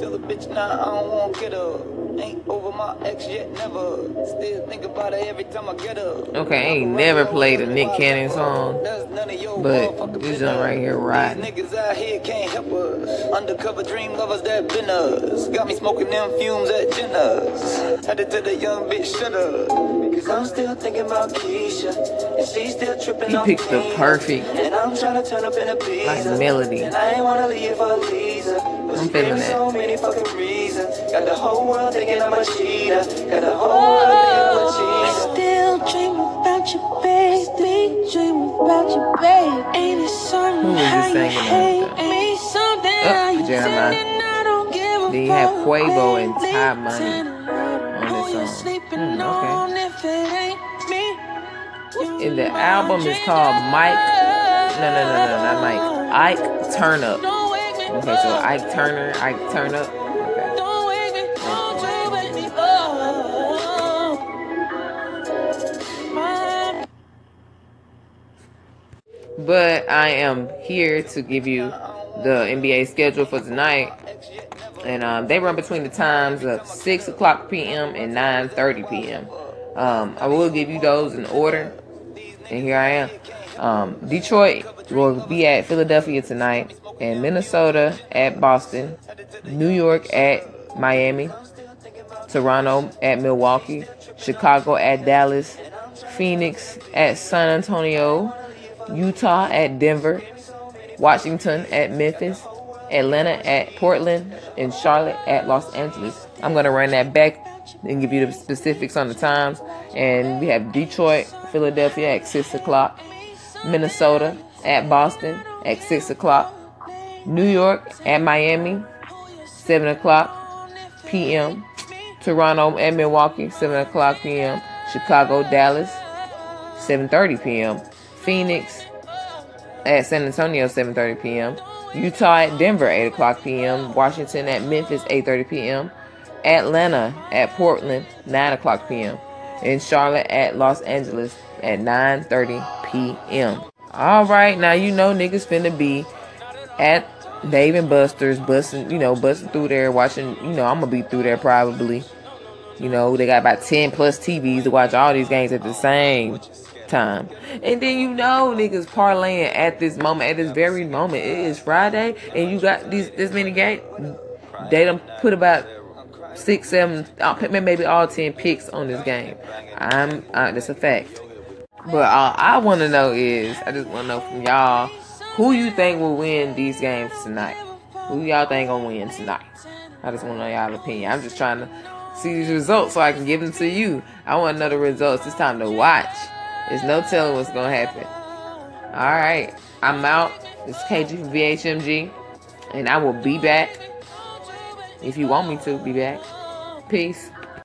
Tell a bitch nah, I don't want get her. Ain't over my ex yet, never. Still think about it every time I get her. Okay, I ain't never played a Nick Cannon song, but this one right here, right? Niggas out here can't help us. Undercover dream lovers that been us. Got me smoking them fumes at Jenna's. Had to the young bitch shut up. Cause I'm still thinking about Keisha. And she's still tripping He picked the perfect I'm trying to turn up in a pizza. like melody. And I ain't wanna leave for Lisa. But I'm feeling gave that. so many fucking reasons. Got the whole world thinking I'm a cheater. Got the whole world thinking I'm a cheater. I Still dream about you, baby. Dream about you, baby. Ain't it something Who how you hate me? Something Oh, how you Jeremiah. I don't give a Then you have fuck, Quavo and baby. Ty Money on who this you song. sleeping Hmm, okay. on if it ain't me? You And the my album is called Mike. No, no, no, no, no, not Mike. Ike Turn Up. Don't wake me Okay, so. Ike Turner, Ike Turn Up. Okay. Don't wake me, don't you wake me up. My But I am here to give you the NBA schedule for tonight. And um, they run between the times of 6 o'clock p.m. and 9.30 p.m. Um, I will give you those in order. And here I am. Um, Detroit will be at Philadelphia tonight. And Minnesota at Boston. New York at Miami. Toronto at Milwaukee. Chicago at Dallas. Phoenix at San Antonio. Utah at Denver, Washington at Memphis, Atlanta at Portland, and Charlotte at Los Angeles. I'm going to run that back and give you the specifics on the times. And we have Detroit, Philadelphia at 6 o'clock, Minnesota at Boston at 6 o'clock, New York at Miami, 7 o'clock p.m., Toronto at Milwaukee, 7 o'clock p.m., Chicago, Dallas, 7.30 p.m., Phoenix at San Antonio, 7.30 p.m., Utah at Denver, 8 o'clock p.m., Washington at Memphis, 8.30 p.m., Atlanta at Portland, 9 o'clock p.m., and Charlotte at Los Angeles at 9.30 p.m. All right, now you know niggas finna be at Dave and Buster's, busting, you know, busting through there, watching, you know, I'm gonna be through there probably. You know, they got about 10 plus TVs to watch all these games at the same time. And then you know niggas parlaying at this moment, at this very moment. It is Friday and you got these this many games. They done put about six, seven, uh, maybe all ten picks on this game. I'm uh, that's a fact. But all I want to know is, I just want to know from y'all, who you think will win these games tonight? Who y'all think gonna win tonight? I just want to know y'all opinion. I'm just trying to see these results so I can give them to you. I want to know the results. It's time to watch. There's no telling what's gonna happen. All right, I'm out. It's KG from VHMG, and I will be back if you want me to be back. Peace.